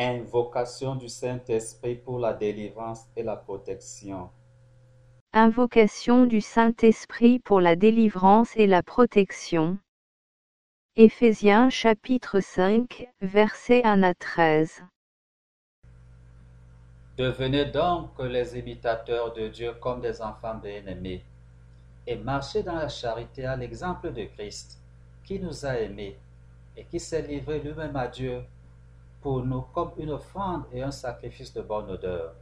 Invocation du Saint-Esprit pour la délivrance et la protection. Invocation du Saint-Esprit pour la délivrance et la protection. Éphésiens chapitre 5, versets 1 à 13. Devenez donc les imitateurs de Dieu comme des enfants bien-aimés, et marchez dans la charité à l'exemple de Christ, qui nous a aimés et qui s'est livré lui-même à Dieu pour nous comme une offrande et un sacrifice de bonne odeur.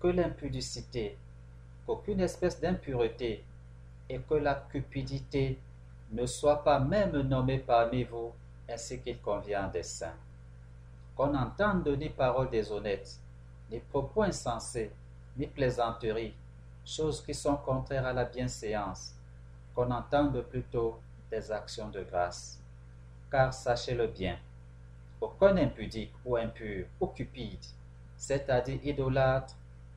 Que l'impudicité, qu'aucune espèce d'impureté et que la cupidité ne soient pas même nommées parmi vous, ainsi qu'il convient des saints. Qu'on n'entende ni paroles déshonnêtes, ni propos insensés, ni plaisanteries, choses qui sont contraires à la bienséance, qu'on entende plutôt des actions de grâce. Car sachez-le bien, aucun impudique ou impur ou cupide, c'est-à-dire idolâtre,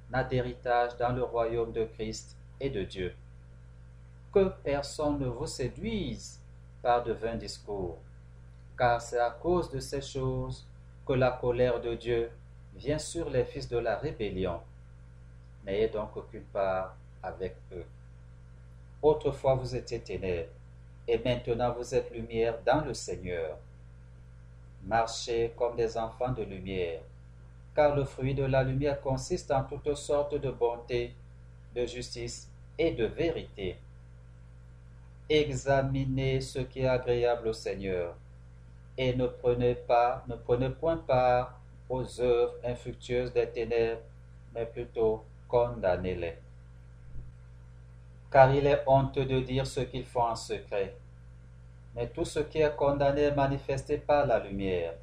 n'a d'héritage dans le royaume de Christ et de Dieu. Que personne ne vous séduise par de vains discours, car c'est à cause de ces choses que la colère de Dieu vient sur les fils de la rébellion. N'ayez donc aucune part avec eux. Autrefois vous étiez ténèbres, et maintenant vous êtes lumière dans le Seigneur. Marchez comme des enfants de lumière, car le fruit de la lumière consiste en toutes sortes de bonté, de justice et de vérité. Examinez ce qui est agréable au Seigneur, et ne prenez pas, ne prenez point part aux œuvres infructueuses des ténèbres, mais plutôt condamnez-les. Car il est honteux de dire ce qu'ils font en secret. Mais tout ce qui est condamné est manifesté par la lumière,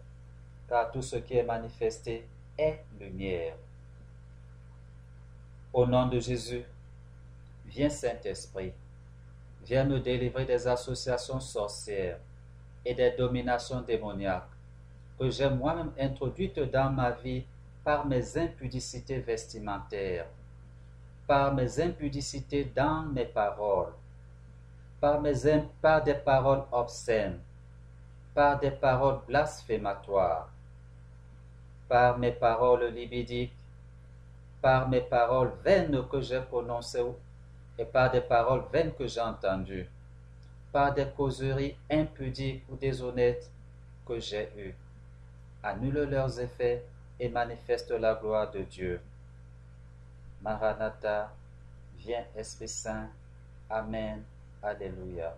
car tout ce qui est manifesté est lumière. Au nom de Jésus, viens Saint-Esprit, viens me délivrer des associations sorcières et des dominations démoniaques que j'ai moi-même introduites dans ma vie par mes impudicités vestimentaires, par mes impudicités dans mes paroles, par, mes, par des paroles obscènes, par des paroles blasphématoires, par mes paroles libidiques, par mes paroles vaines que j'ai prononcées et par des paroles vaines que j'ai entendues, par des causeries impudiques ou déshonnêtes que j'ai eues. Annule leurs effets et manifeste la gloire de Dieu. Maranatha, viens Esprit Saint. Amen. Alléluia.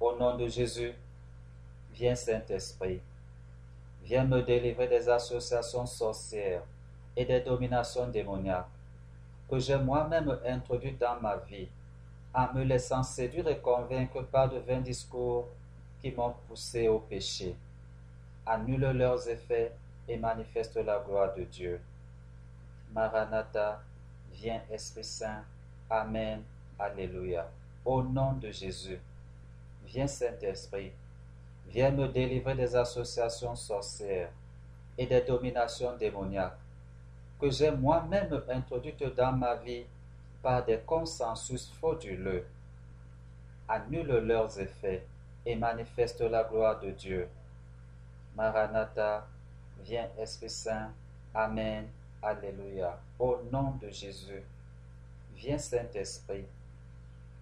Au nom de Jésus, viens Saint-Esprit. Viens me délivrer des associations sorcières et des dominations démoniaques que j'ai moi-même introduites dans ma vie en me laissant séduire et convaincre par de vains discours qui m'ont poussé au péché. Annule leurs effets et manifeste la gloire de Dieu. Maranatha, viens Esprit Saint. Amen. Alléluia. Au nom de Jésus, viens Saint-Esprit, viens me délivrer des associations sorcières et des dominations démoniaques que j'ai moi-même introduites dans ma vie par des consensus frauduleux. Annule leurs effets et manifeste la gloire de Dieu. Maranatha, viens Esprit Saint. Amen. Alléluia. Au nom de Jésus, viens Saint-Esprit,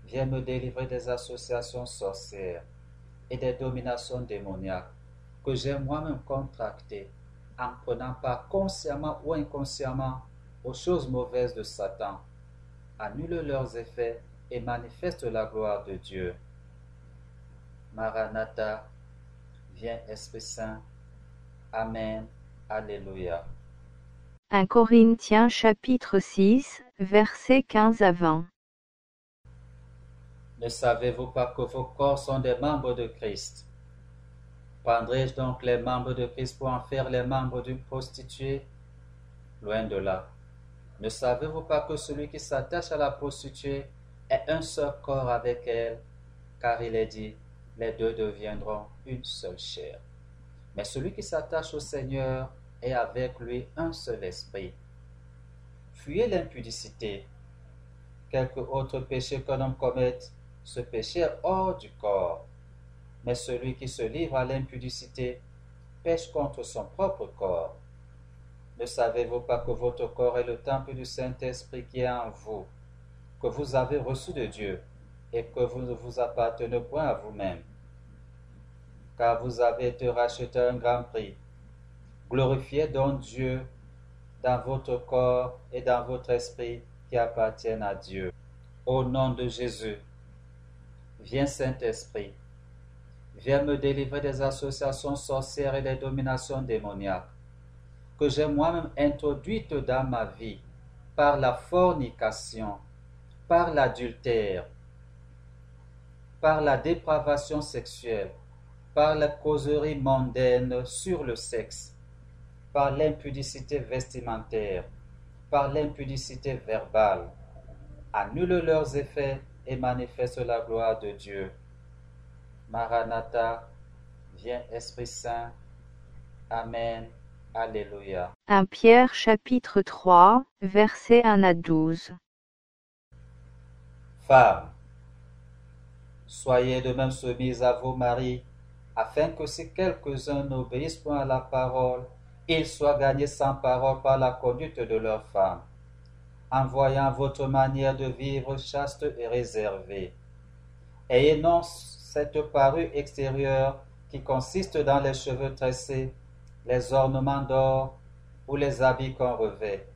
viens me délivrer des associations sorcières et des dominations démoniaques que j'ai moi-même contractées en prenant part consciemment ou inconsciemment aux choses mauvaises de Satan. Annule leurs effets et manifeste la gloire de Dieu. Maranatha, viens Esprit Saint. Amen. Alléluia. 1 Corinthiens chapitre 6, versets 15 à 20. Ne savez-vous pas que vos corps sont des membres de Christ? Prendrai-je donc les membres de Christ pour en faire les membres d'une prostituée? Loin de là. Ne savez-vous pas que celui qui s'attache à la prostituée est un seul corps avec elle? Car il est dit, les deux deviendront une seule chair. Mais celui qui s'attache au Seigneur est avec lui un seul esprit. Fuyez l'impudicité. Quelque autre péché qu'un homme commette, ce péché hors du corps. Mais celui qui se livre à l'impudicité pêche contre son propre corps. Ne savez-vous pas que votre corps est le temple du Saint-Esprit qui est en vous, que vous avez reçu de Dieu, et que vous ne vous appartenez point à vous-même? Car vous avez été racheté à un grand prix. Glorifiez donc Dieu dans votre corps et dans votre esprit qui appartiennent à Dieu. Au nom de Jésus, viens Saint-Esprit, viens me délivrer des associations sorcières et des dominations démoniaques que j'ai moi-même introduites dans ma vie par la fornication, par l'adultère, par la dépravation sexuelle, par la causerie mondaine sur le sexe, par l'impudicité vestimentaire, par l'impudicité verbale. Annule leurs effets et manifeste la gloire de Dieu. Maranatha, viens Esprit Saint. Amen. Alléluia. 1 Pierre chapitre 3, versets 1 à 12. Femmes, soyez de même soumises à vos maris, afin que si quelques-uns n'obéissent point à la parole, ils soient gagnés sans parole par la conduite de leurs femmes, en voyant votre manière de vivre chaste et réservée. Ayez non cette parure extérieure qui consiste dans les cheveux tressés, les ornements d'or ou les habits qu'on revêt.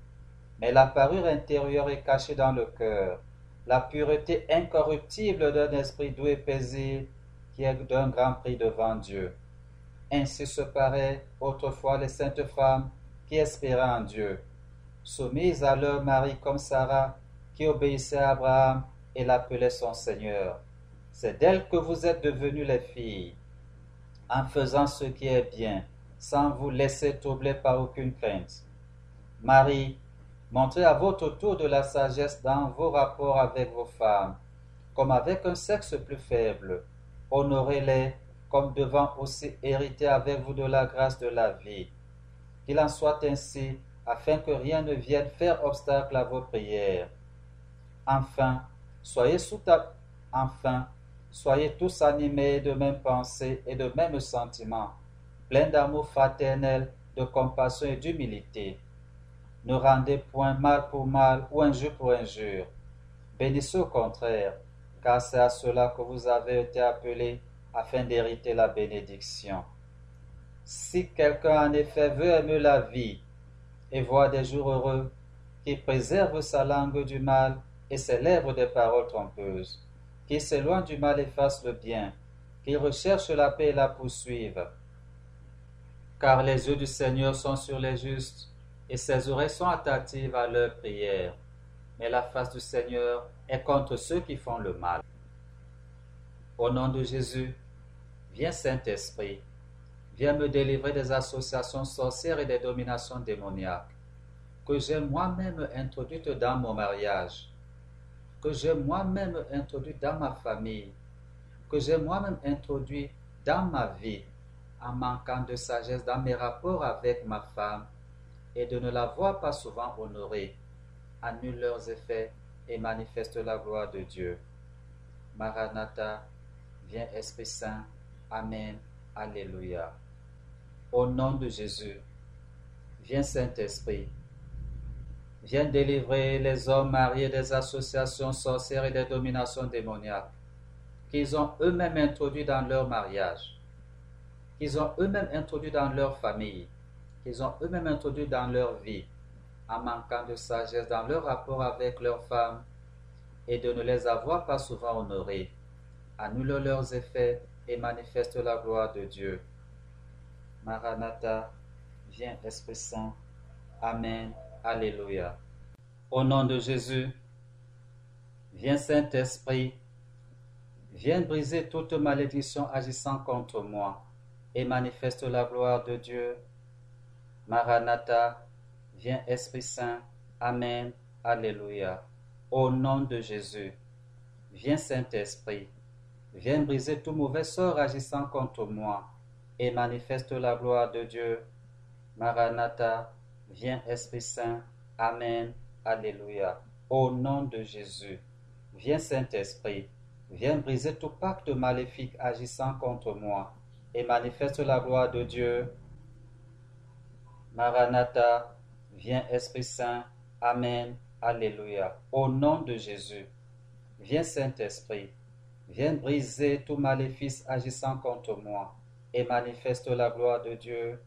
Mais la parure intérieure est cachée dans le cœur, la pureté incorruptible d'un esprit doux et paisible qui est d'un grand prix devant Dieu. Ainsi se paraît autrefois les saintes femmes qui espéraient en Dieu, soumises à leur mari comme Sarah, qui obéissait à Abraham et l'appelait son Seigneur. C'est d'elle que vous êtes devenues les filles, en faisant ce qui est bien, sans vous laisser troubler par aucune crainte. Marie, montrez à votre tour de la sagesse dans vos rapports avec vos femmes, comme avec un sexe plus faible. Honorez-les comme devant aussi hériter avec vous de la grâce de la vie. Qu'il en soit ainsi, afin que rien ne vienne faire obstacle à vos prières. Enfin, soyez tous animés de même pensée et de même sentiment plein d'amour fraternel, de compassion et d'humilité. Ne rendez point mal pour mal ou injure pour injure. Bénissez au contraire, car c'est à cela que vous avez été appelés afin d'hériter la bénédiction. Si quelqu'un en effet veut aimer la vie et voir des jours heureux, qui préserve sa langue du mal et ses lèvres des paroles trompeuses, qui s'éloigne du mal et fasse le bien, qu'il recherche la paix et la poursuive, car les yeux du Seigneur sont sur les justes, et ses oreilles sont attentives à leurs prières. Mais la face du Seigneur est contre ceux qui font le mal. Au nom de Jésus, viens Saint-Esprit, viens me délivrer des associations sorcières et des dominations démoniaques, que j'ai moi-même introduites dans mon mariage, que j'ai moi-même introduit dans ma famille, que j'ai moi-même introduit dans ma vie en manquant de sagesse dans mes rapports avec ma femme et de ne la voir pas souvent honorée, annule leurs effets et manifeste la gloire de Dieu. Maranatha, viens Esprit Saint. Amen. Alléluia. Au nom de Jésus, viens Saint-Esprit. Viens délivrer les hommes mariés des associations sorcières et des dominations démoniaques qu'ils ont eux-mêmes introduit dans leur mariage qu'ils ont eux-mêmes introduit dans leur famille, qu'ils ont eux-mêmes introduit dans leur vie, en manquant de sagesse dans leur rapport avec leurs femmes, et de ne les avoir pas souvent honorés. Annule leurs effets et manifeste la gloire de Dieu. Maranatha, viens Esprit Saint. Amen. Alléluia. Au nom de Jésus, viens Saint-Esprit, viens briser toute malédiction agissant contre moi et manifeste la gloire de Dieu. Maranatha, viens Esprit Saint. Amen. Alléluia. Au nom de Jésus, viens Saint-Esprit, viens briser tout mauvais sort agissant contre moi et manifeste la gloire de Dieu. Maranatha, viens Esprit Saint. Amen. Alléluia. Au nom de Jésus, viens Saint-Esprit, viens briser tout pacte maléfique agissant contre moi et manifeste la gloire de Dieu. Maranatha, viens Esprit Saint. Amen. Alléluia. Au nom de Jésus, viens Saint-Esprit, viens briser tout maléfice agissant contre moi et manifeste la gloire de Dieu.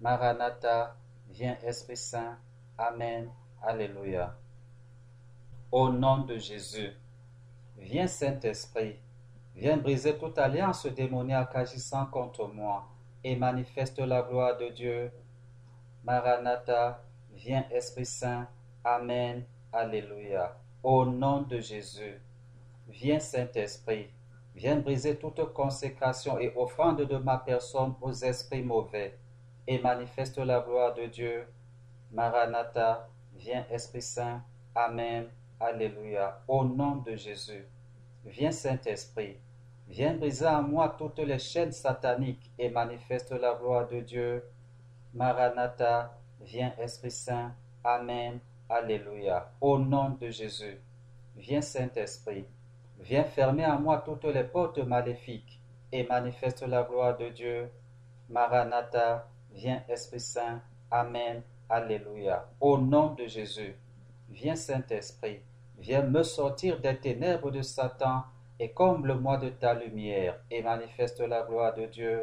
Maranatha, viens Esprit Saint. Amen. Alléluia. Au nom de Jésus, viens Saint-Esprit, viens briser toute alliance démoniaque agissant contre moi et manifeste la gloire de Dieu. Maranatha, viens Esprit Saint. Amen. Alléluia. Au nom de Jésus, viens Saint-Esprit, viens briser toute consécration et offrande de ma personne aux esprits mauvais et manifeste la gloire de Dieu. Maranatha, viens Esprit Saint. Amen. Alléluia. Au nom de Jésus, viens Saint-Esprit, viens briser en moi toutes les chaînes sataniques et manifeste la gloire de Dieu. Maranatha, viens Esprit Saint. Amen. Alléluia. Au nom de Jésus, viens Saint-Esprit, viens fermer en moi toutes les portes maléfiques et manifeste la gloire de Dieu. Maranatha, viens Esprit Saint. Amen. Alléluia. Au nom de Jésus, viens Saint-Esprit, viens me sortir des ténèbres de Satan et comble-moi de ta lumière et manifeste la gloire de Dieu.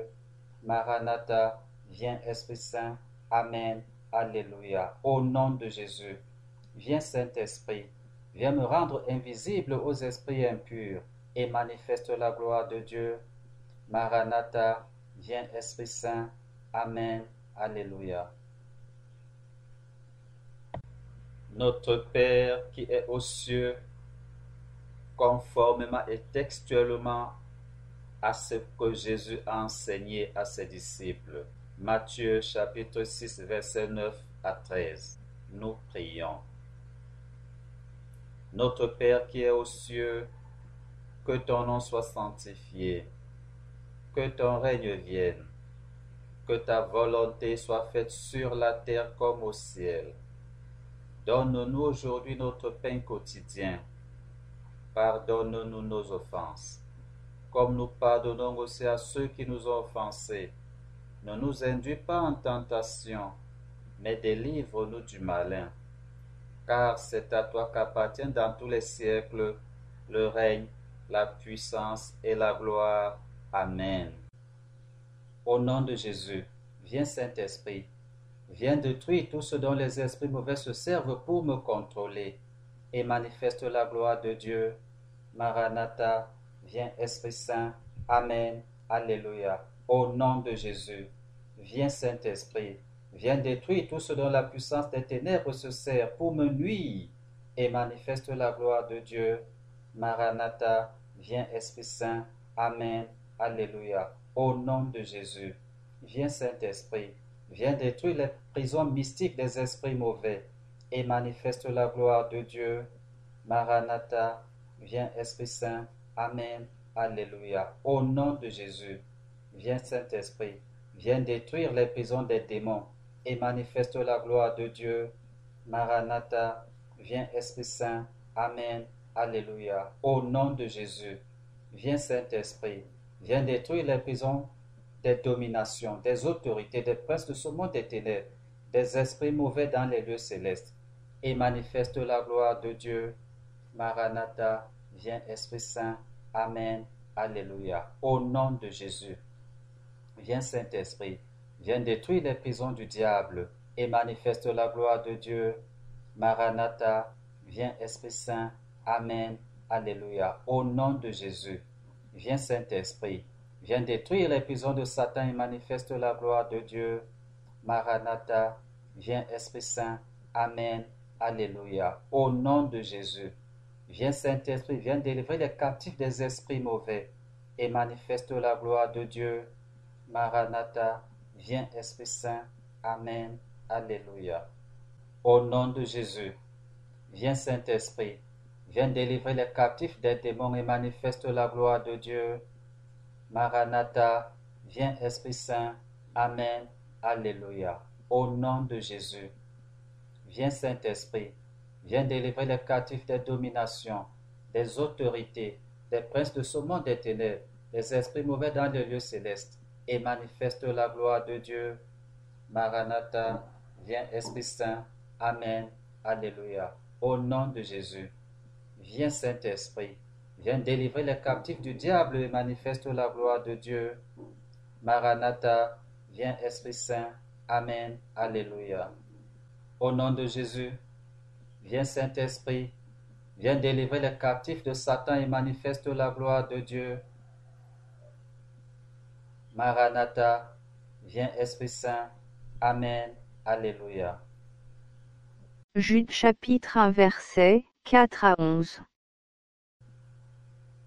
Maranatha, viens Esprit Saint. Amen. Alléluia. Au nom de Jésus, viens Saint-Esprit, viens me rendre invisible aux esprits impurs et manifeste la gloire de Dieu. Maranatha, viens Esprit Saint. Amen. Alléluia. Notre Père qui est aux cieux, conformément et textuellement à ce que Jésus a enseigné à ses disciples. Matthieu chapitre 6 verset 9 à 13. Nous prions. Notre Père qui est aux cieux, que ton nom soit sanctifié, que ton règne vienne, que ta volonté soit faite sur la terre comme au ciel. Donne-nous aujourd'hui notre pain quotidien. Pardonne-nous nos offenses, comme nous pardonnons aussi à ceux qui nous ont offensés. Ne nous induis pas en tentation, mais délivre-nous du malin. Car c'est à toi qu'appartiennent dans tous les siècles le règne, la puissance et la gloire. Amen. Au nom de Jésus, viens Saint-Esprit, viens détruire tout ce dont les esprits mauvais se servent pour me contrôler et manifeste la gloire de Dieu. Maranatha, viens Esprit Saint. Amen. Alléluia. Au nom de Jésus, viens Saint-Esprit, viens détruire tout ce dont la puissance des ténèbres se sert pour me nuire et manifeste la gloire de Dieu. Maranatha, viens Esprit Saint. Amen. Alléluia. Au nom de Jésus, viens Saint-Esprit, viens détruire les prisons mystiques des esprits mauvais et manifeste la gloire de Dieu. Maranatha, viens Esprit Saint. Amen. Alléluia. Au nom de Jésus, viens Saint-Esprit, viens détruire les prisons des démons et manifeste la gloire de Dieu. Maranatha, viens Esprit Saint. Amen. Alléluia. Au nom de Jésus, viens Saint-Esprit, viens détruire les prisons des dominations, des autorités, des princes de ce monde des ténèbres, des esprits mauvais dans les lieux célestes, et manifeste la gloire de Dieu. Maranatha, viens Esprit Saint. Amen. Alléluia. Au nom de Jésus, viens Saint-Esprit, viens détruire les prisons du diable et manifeste la gloire de Dieu. Maranatha, viens Esprit Saint. Amen. Alléluia. Au nom de Jésus, viens Saint-Esprit, viens détruire les prisons de Satan et manifeste la gloire de Dieu. Maranatha, viens Esprit Saint. Amen. Alléluia. Au nom de Jésus, viens Saint-Esprit, viens délivrer les captifs des esprits mauvais et manifeste la gloire de Dieu. Maranatha, viens Esprit Saint. Amen. Alléluia. Au nom de Jésus, viens Saint-Esprit, viens délivrer les captifs des démons et manifeste la gloire de Dieu. Maranatha, viens Esprit Saint. Amen. Alléluia. Au nom de Jésus, viens Saint-Esprit, viens délivrer les captifs des dominations, des autorités, des princes de ce monde des ténèbres, des esprits mauvais dans les lieux célestes, et manifeste la gloire de Dieu. Maranatha, viens Esprit Saint. Amen. Alléluia. Au nom de Jésus, viens Saint-Esprit, viens délivrer les captifs du diable et manifeste la gloire de Dieu. Maranatha, viens Esprit Saint. Amen. Alléluia. Au nom de Jésus, viens Saint-Esprit, viens délivrer les captifs de Satan et manifeste la gloire de Dieu. Maranatha, viens Esprit Saint. Amen. Alléluia. Jude chapitre 1 verset 4 à 11.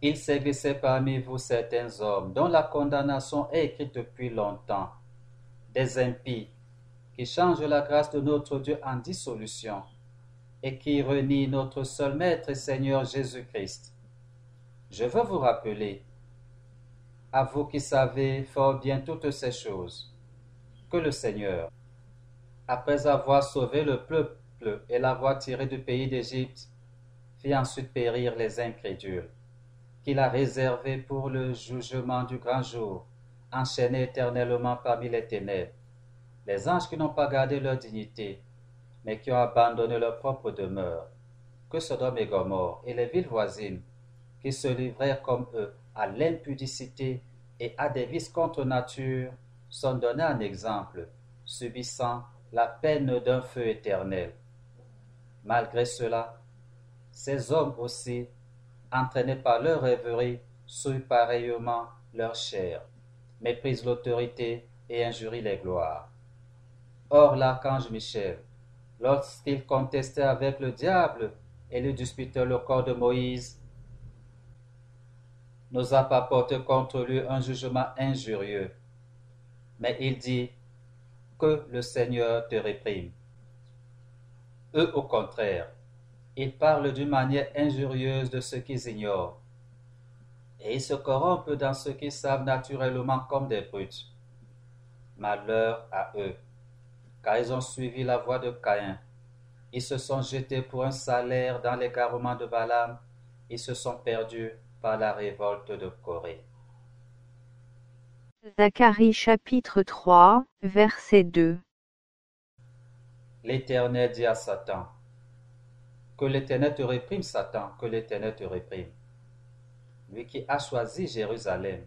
Il s'est glissé parmi vous certains hommes dont la condamnation est écrite depuis longtemps, des impies qui changent la grâce de notre Dieu en dissolution et qui renient notre seul Maître et Seigneur Jésus-Christ. Je veux vous rappeler, à vous qui savez fort bien toutes ces choses, que le Seigneur, après avoir sauvé le peuple et l'avoir tiré du pays d'Égypte, fit ensuite périr les incrédules, qu'il a réservés pour le jugement du grand jour, enchaînés éternellement parmi les ténèbres, les anges qui n'ont pas gardé leur dignité, mais qui ont abandonné leur propre demeure, que Sodome et Gomorre et les villes voisines, qui se livrèrent comme eux à l'impudicité et à des vices contre nature, sont donnés en exemple, subissant la peine d'un feu éternel. Malgré cela, ces hommes aussi, entraînés par leur rêverie, souillent pareillement leur chair, méprisent l'autorité et injurient les gloires. Or l'archange Michel, lorsqu'il contestait avec le diable et lui disputait le corps de Moïse, n'osa pas porter contre lui un jugement injurieux, mais il dit que le Seigneur te réprime. Eux, au contraire, ils parlent d'une manière injurieuse de ce qu'ils ignorent, et ils se corrompent dans ce qu'ils savent naturellement comme des brutes. Malheur à eux, car ils ont suivi la voie de Caïn. Ils se sont jetés pour un salaire dans l'égarement de Balaam, ils se sont perdus par la révolte de Corée. Zacharie chapitre 3, verset 2 L'Éternel dit à Satan, Que l'Éternel te réprime, Satan, que l'Éternel te réprime. Lui qui a choisi Jérusalem,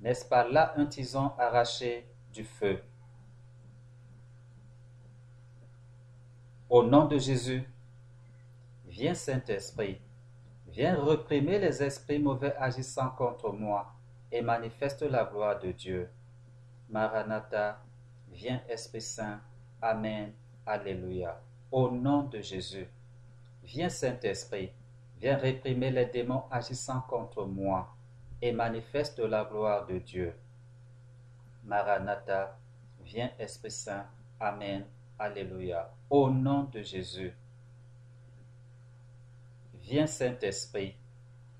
n'est-ce pas là un tison arraché du feu? Au nom de Jésus, viens Saint-Esprit, viens réprimer les esprits mauvais agissant contre moi et manifeste la gloire de Dieu. Maranatha, viens Esprit Saint. Amen. Alléluia. Au nom de Jésus, viens Saint-Esprit, viens réprimer les démons agissant contre moi et manifeste la gloire de Dieu. Maranatha, viens Esprit Saint. Amen. Alléluia. Au nom de Jésus, viens Saint-Esprit,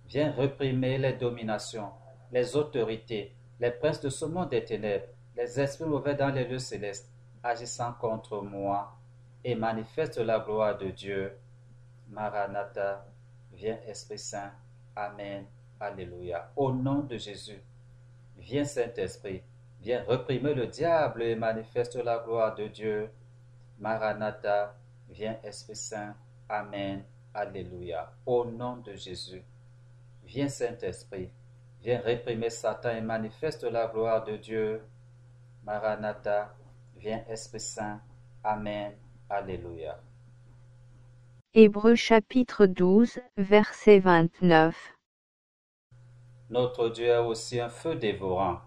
viens réprimer les dominations, les autorités, les princes de ce monde des ténèbres, les esprits mauvais dans les lieux célestes, agissant contre moi et manifeste la gloire de Dieu. Maranatha, viens Esprit Saint. Amen. Alléluia. Au nom de Jésus, viens Saint-Esprit, viens reprimer le diable et manifeste la gloire de Dieu. Maranatha, viens Esprit Saint. Amen. Alléluia. Au nom de Jésus, viens Saint-Esprit, viens réprimer Satan et manifeste la gloire de Dieu. Maranatha, viens Esprit Saint. Amen. Alléluia. Hébreux chapitre 12, verset 29. Notre Dieu a aussi un feu dévorant.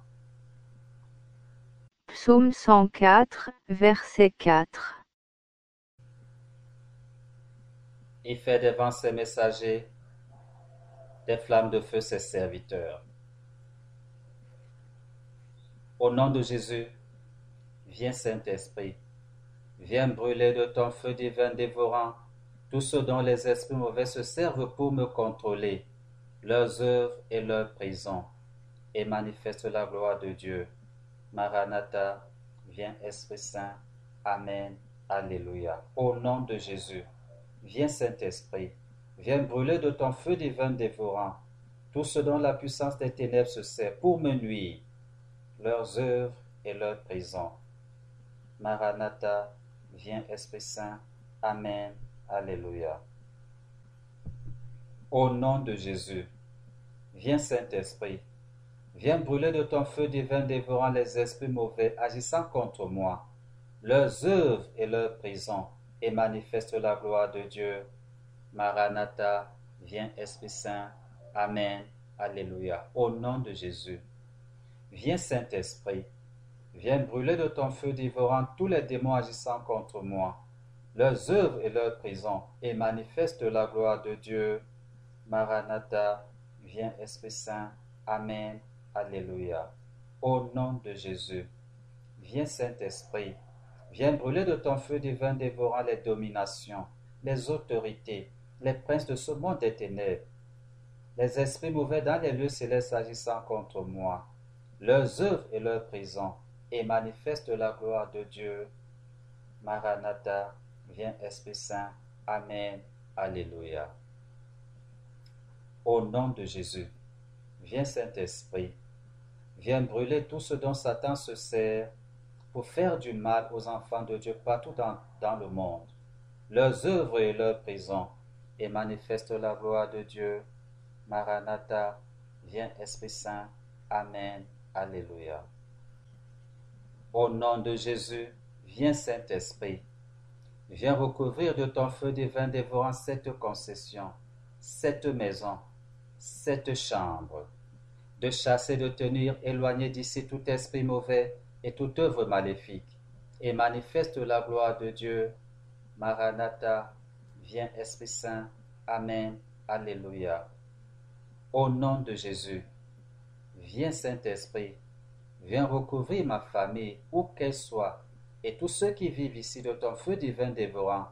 Psaume 104, verset 4. Il fait devant ses messagers des flammes de feu ses serviteurs. Au nom de Jésus, viens Saint-Esprit. Viens brûler de ton feu divin dévorant tout ce dont les esprits mauvais se servent pour me contrôler, leurs œuvres et leurs prisons, et manifeste la gloire de Dieu. Maranatha, viens Esprit Saint. Amen. Alléluia. Au nom de Jésus, viens Saint-Esprit, viens brûler de ton feu divin dévorant tout ce dont la puissance des ténèbres se sert pour me nuire, leurs œuvres et leurs prisons Maranatha, viens Esprit Saint. Amen. Alléluia. Au nom de Jésus, viens Saint-Esprit. Viens brûler de ton feu divin dévorant les esprits mauvais agissant contre moi, leurs œuvres et leurs prisons, et manifeste la gloire de Dieu. Maranatha, viens Esprit Saint. Amen. Alléluia. Au nom de Jésus. Viens Saint-Esprit. Viens brûler de ton feu dévorant tous les démons agissant contre moi, leurs œuvres et leurs prisons, et manifeste la gloire de Dieu. Maranatha, viens Esprit Saint. Amen. Alléluia. Au nom de Jésus. Viens Saint-Esprit. Viens brûler de ton feu divin dévorant les dominations, les autorités, les princes de ce monde des ténèbres, les esprits mauvais dans les lieux célestes agissant contre moi, leurs œuvres et leurs prisons, et manifeste la gloire de Dieu. Maranatha, viens Esprit Saint. Amen. Alléluia. Au nom de Jésus, viens Saint-Esprit. Viens brûler tout ce dont Satan se sert faire du mal aux enfants de Dieu partout dans, dans le monde, leurs œuvres et leurs prisons, et manifeste la gloire de Dieu. Maranatha, viens Esprit Saint. Amen. Alléluia. Au nom de Jésus, viens Saint-Esprit. Viens recouvrir de ton feu divin dévorant cette concession, cette maison, cette chambre, de chasser, de tenir éloigné d'ici tout esprit mauvais et toute œuvre maléfique, et manifeste la gloire de Dieu. Maranatha, viens Esprit Saint. Amen. Alléluia. Au nom de Jésus, viens Saint-Esprit, viens recouvrir ma famille, où qu'elle soit, et tous ceux qui vivent ici de ton feu divin dévorant,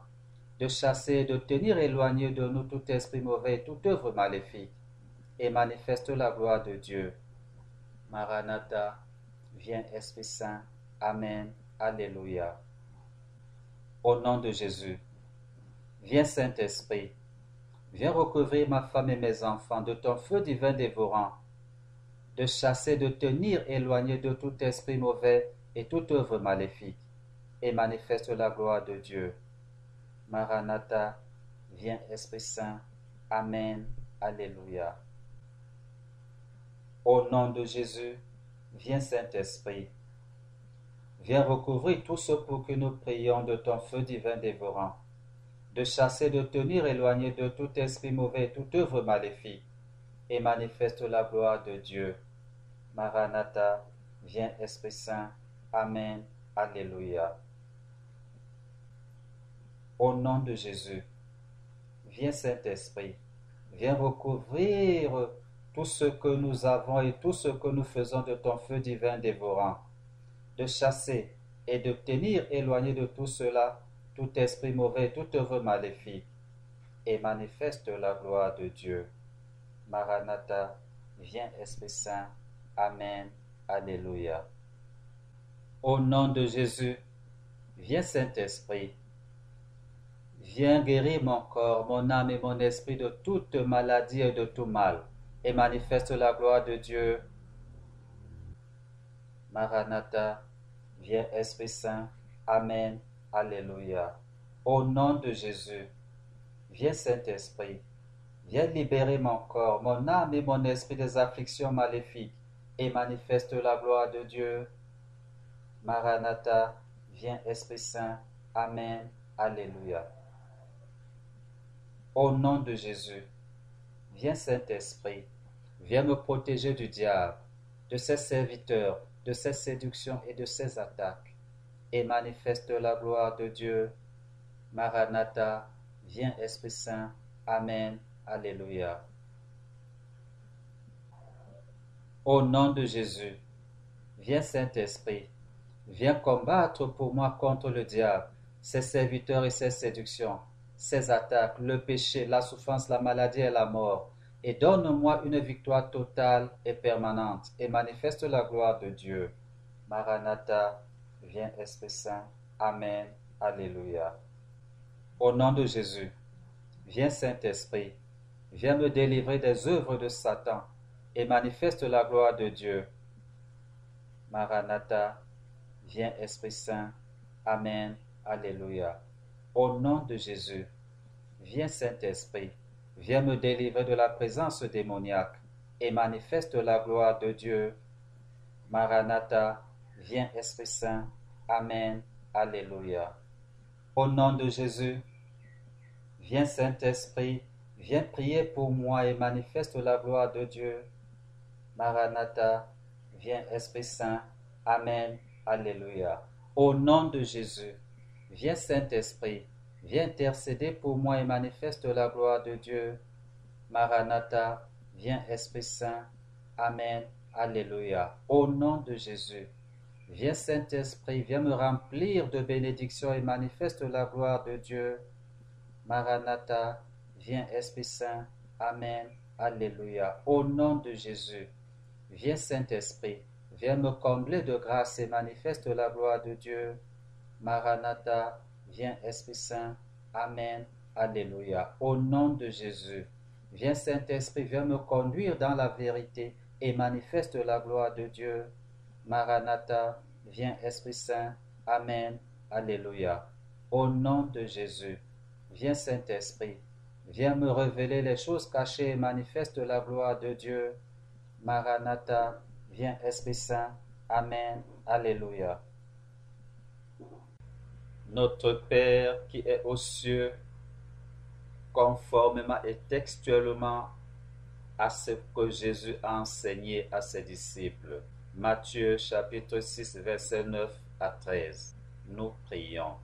de chasser de tenir éloigné de nous tout esprit mauvais toute œuvre maléfique, et manifeste la gloire de Dieu. Maranatha, viens Esprit Saint. Amen. Alléluia. Au nom de Jésus, viens Saint-Esprit, viens recouvrir ma femme et mes enfants de ton feu divin dévorant, de chasser, de tenir éloigné de tout esprit mauvais et toute œuvre maléfique, et manifeste la gloire de Dieu. Maranatha, viens Esprit Saint. Amen. Alléluia. Au nom de Jésus, viens Saint-Esprit. Viens recouvrir tout ce pour que nous prions de ton feu divin dévorant, de chasser, de tenir éloigné de tout esprit mauvais toute œuvre maléfique, et manifeste la gloire de Dieu. Maranatha, viens Esprit Saint. Amen. Alléluia. Au nom de Jésus, viens Saint-Esprit, viens recouvrir tout ce que nous avons et tout ce que nous faisons de ton feu divin dévorant, de chasser et de tenir éloigné de tout cela tout esprit mauvais, toute œuvre maléfique, et manifeste la gloire de Dieu. Maranatha, viens Esprit Saint. Amen. Alléluia. Au nom de Jésus, viens Saint-Esprit. Viens guérir mon corps, mon âme et mon esprit de toute maladie et de tout mal, et manifeste la gloire de Dieu. Maranatha, viens Esprit Saint. Amen. Alléluia. Au nom de Jésus, viens Saint-Esprit. Viens libérer mon corps, mon âme et mon esprit des afflictions maléfiques, et manifeste la gloire de Dieu. Maranatha, viens Esprit Saint. Amen. Alléluia. Au nom de Jésus, viens Saint-Esprit, viens me protéger du diable, de ses serviteurs, de ses séductions et de ses attaques, et manifeste la gloire de Dieu. Maranatha, viens Esprit Saint. Amen. Alléluia. Au nom de Jésus, viens Saint-Esprit, viens combattre pour moi contre le diable, ses serviteurs et ses séductions, ses attaques, le péché, la souffrance, la maladie et la mort, et donne-moi une victoire totale et permanente, et manifeste la gloire de Dieu. Maranatha, viens Esprit Saint. Amen. Alléluia. Au nom de Jésus, viens Saint-Esprit, viens me délivrer des œuvres de Satan, et manifeste la gloire de Dieu. Maranatha, viens Esprit Saint. Amen. Alléluia. Au nom de Jésus, viens Saint-Esprit, viens me délivrer de la présence démoniaque et manifeste la gloire de Dieu. Maranatha, viens Esprit Saint. Amen. Alléluia. Au nom de Jésus, viens Saint-Esprit, viens prier pour moi et manifeste la gloire de Dieu. Maranatha, viens Esprit Saint. Amen. Alléluia. Au nom de Jésus, viens Saint-Esprit, viens intercéder pour moi et manifeste la gloire de Dieu. Maranatha, viens Esprit Saint. Amen. Alléluia. Au nom de Jésus, viens Saint-Esprit, viens me remplir de bénédictions et manifeste la gloire de Dieu. Maranatha, viens Esprit Saint. Amen. Alléluia. Au nom de Jésus, viens Saint-Esprit, Viens me combler de grâce et manifeste la gloire de Dieu. Maranatha, viens Esprit Saint. Amen. Alléluia. Au nom de Jésus. Viens Saint-Esprit, viens me conduire dans la vérité et manifeste la gloire de Dieu. Maranatha, viens Esprit Saint. Amen. Alléluia. Au nom de Jésus. Viens Saint-Esprit, viens me révéler les choses cachées et manifeste la gloire de Dieu. Maranatha, Viens Esprit Saint. Amen. Alléluia. Notre Père qui est aux cieux, conformément et textuellement à ce que Jésus a enseigné à ses disciples. Matthieu chapitre 6 verset 9 à 13. Nous prions.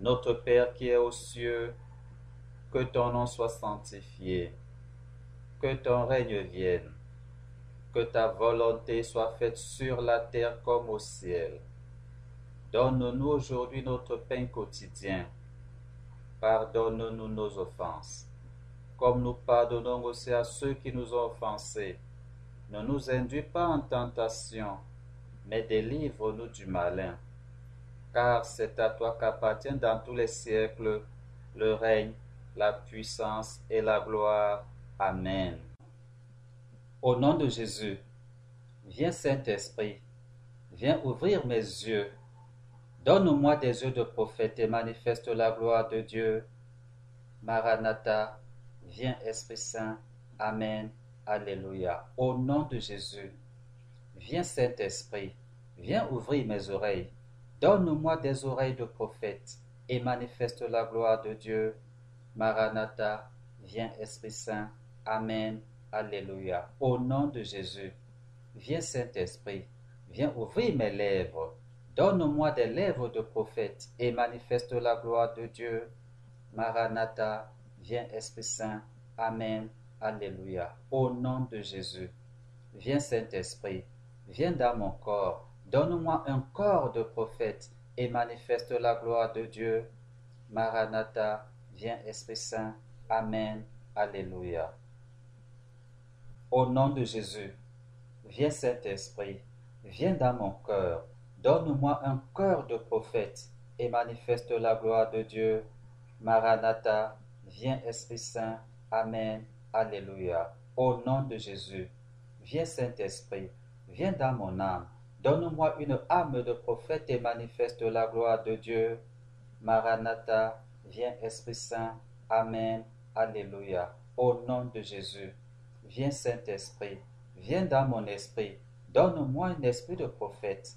Notre Père qui est aux cieux, que ton nom soit sanctifié, que ton règne vienne que ta volonté soit faite sur la terre comme au ciel. Donne-nous aujourd'hui notre pain quotidien. Pardonne-nous nos offenses, comme nous pardonnons aussi à ceux qui nous ont offensés. Ne nous induis pas en tentation, mais délivre-nous du malin. Car c'est à toi qu'appartiennent dans tous les siècles le règne, la puissance et la gloire. Amen. Au nom de Jésus, viens Saint-Esprit, viens ouvrir mes yeux. Donne-moi des yeux de prophète et manifeste la gloire de Dieu. Maranatha, viens Esprit Saint. Amen. Alléluia. Au nom de Jésus, viens Saint-Esprit, viens ouvrir mes oreilles. Donne-moi des oreilles de prophète et manifeste la gloire de Dieu. Maranatha, viens Esprit Saint. Amen. Alléluia. Au nom de Jésus, viens Saint-Esprit, viens ouvrir mes lèvres. Donne-moi des lèvres de prophète et manifeste la gloire de Dieu. Maranatha, viens Esprit Saint. Amen. Alléluia. Au nom de Jésus, viens Saint-Esprit, viens dans mon corps. Donne-moi un corps de prophète et manifeste la gloire de Dieu. Maranatha, viens Esprit Saint. Amen. Alléluia. Au nom de Jésus, viens Saint-Esprit, viens dans mon cœur, donne-moi un cœur de prophète et manifeste la gloire de Dieu. Maranatha, viens Esprit Saint, Amen, Alléluia. Au nom de Jésus, viens Saint-Esprit, viens dans mon âme, donne-moi une âme de prophète et manifeste la gloire de Dieu. Maranatha, viens Esprit Saint, Amen, Alléluia. Au nom de Jésus. Viens Saint-Esprit, viens dans mon esprit, donne-moi un esprit de prophète,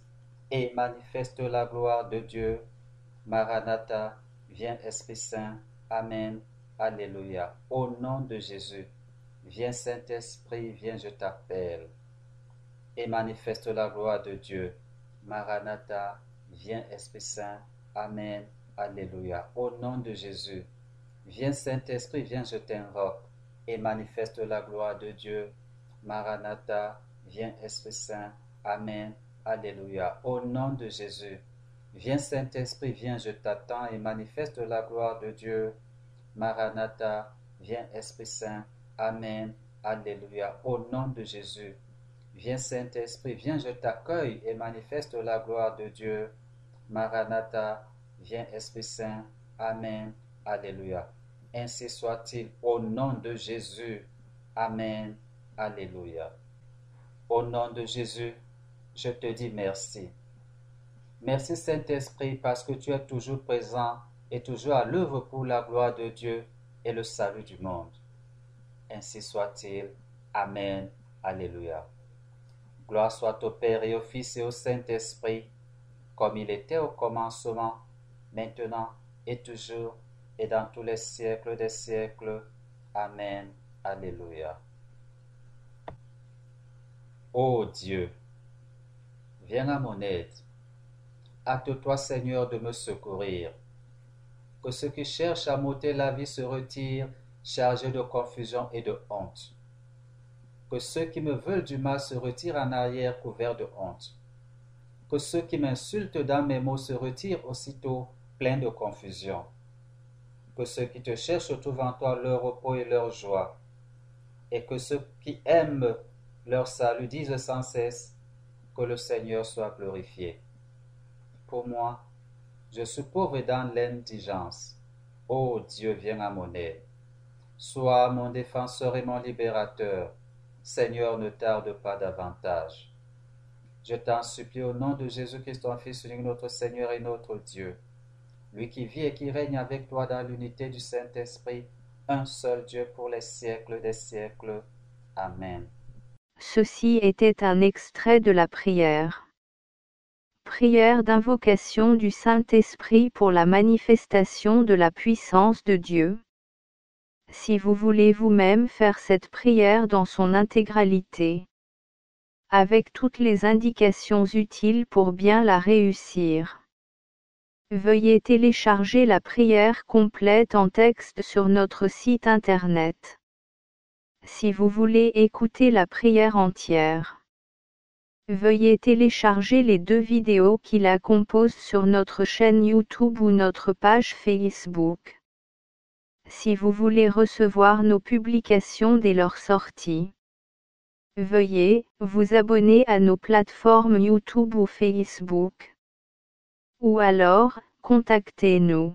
et manifeste la gloire de Dieu. Maranatha, viens Esprit Saint. Amen. Alléluia. Au nom de Jésus, viens Saint-Esprit, viens, je t'appelle, et manifeste la gloire de Dieu. Maranatha, viens Esprit Saint. Amen. Alléluia. Au nom de Jésus, viens Saint-Esprit, viens, je t'invoque et manifeste la gloire de Dieu. Maranatha, viens Esprit Saint. Amen. Alléluia. Au nom de Jésus. Viens Saint-Esprit, viens, je t'attends et manifeste la gloire de Dieu. Maranatha, viens Esprit Saint. Amen. Alléluia. Au nom de Jésus. Viens Saint-Esprit, viens, je t'accueille et manifeste la gloire de Dieu. Maranatha, viens Esprit Saint. Amen. Alléluia. Ainsi soit-il au nom de Jésus. Amen. Alléluia. Au nom de Jésus, je te dis merci. Merci Saint-Esprit parce que tu es toujours présent et toujours à l'œuvre pour la gloire de Dieu et le salut du monde. Ainsi soit-il. Amen. Alléluia. Gloire soit au Père et au Fils et au Saint-Esprit, comme il était au commencement, maintenant et toujours, et dans tous les siècles des siècles. Amen. Alléluia. Ô Dieu, viens à mon aide. Hâte-toi, Seigneur, de me secourir. Que ceux qui cherchent à m'ôter la vie se retirent, chargés de confusion et de honte. Que ceux qui me veulent du mal se retirent en arrière couverts de honte. Que ceux qui m'insultent dans mes mots se retirent aussitôt pleins de confusion. Que ceux qui te cherchent trouvent en toi leur repos et leur joie. Et que ceux qui aiment leur salut disent sans cesse que le Seigneur soit glorifié. Pour moi, je suis pauvre dans l'indigence. Ô Dieu, viens à mon aide. Sois mon défenseur et mon libérateur. Seigneur, ne tarde pas davantage. Je t'en supplie au nom de Jésus-Christ, ton Fils unique, notre Seigneur et notre Dieu, lui qui vit et qui règne avec toi dans l'unité du Saint-Esprit, un seul Dieu pour les siècles des siècles. Amen. Ceci était un extrait de la prière. Prière d'invocation du Saint-Esprit pour la manifestation de la puissance de Dieu. Si vous voulez vous-même faire cette prière dans son intégralité, avec toutes les indications utiles pour bien la réussir. Veuillez télécharger la prière complète en texte sur notre site internet. Si vous voulez écouter la prière entière, Veuillez télécharger les deux vidéos qui la composent sur notre chaîne YouTube ou notre page Facebook. Si vous voulez recevoir nos publications dès leur sortie, veuillez vous abonner à nos plateformes YouTube ou Facebook. Ou alors, contactez-nous.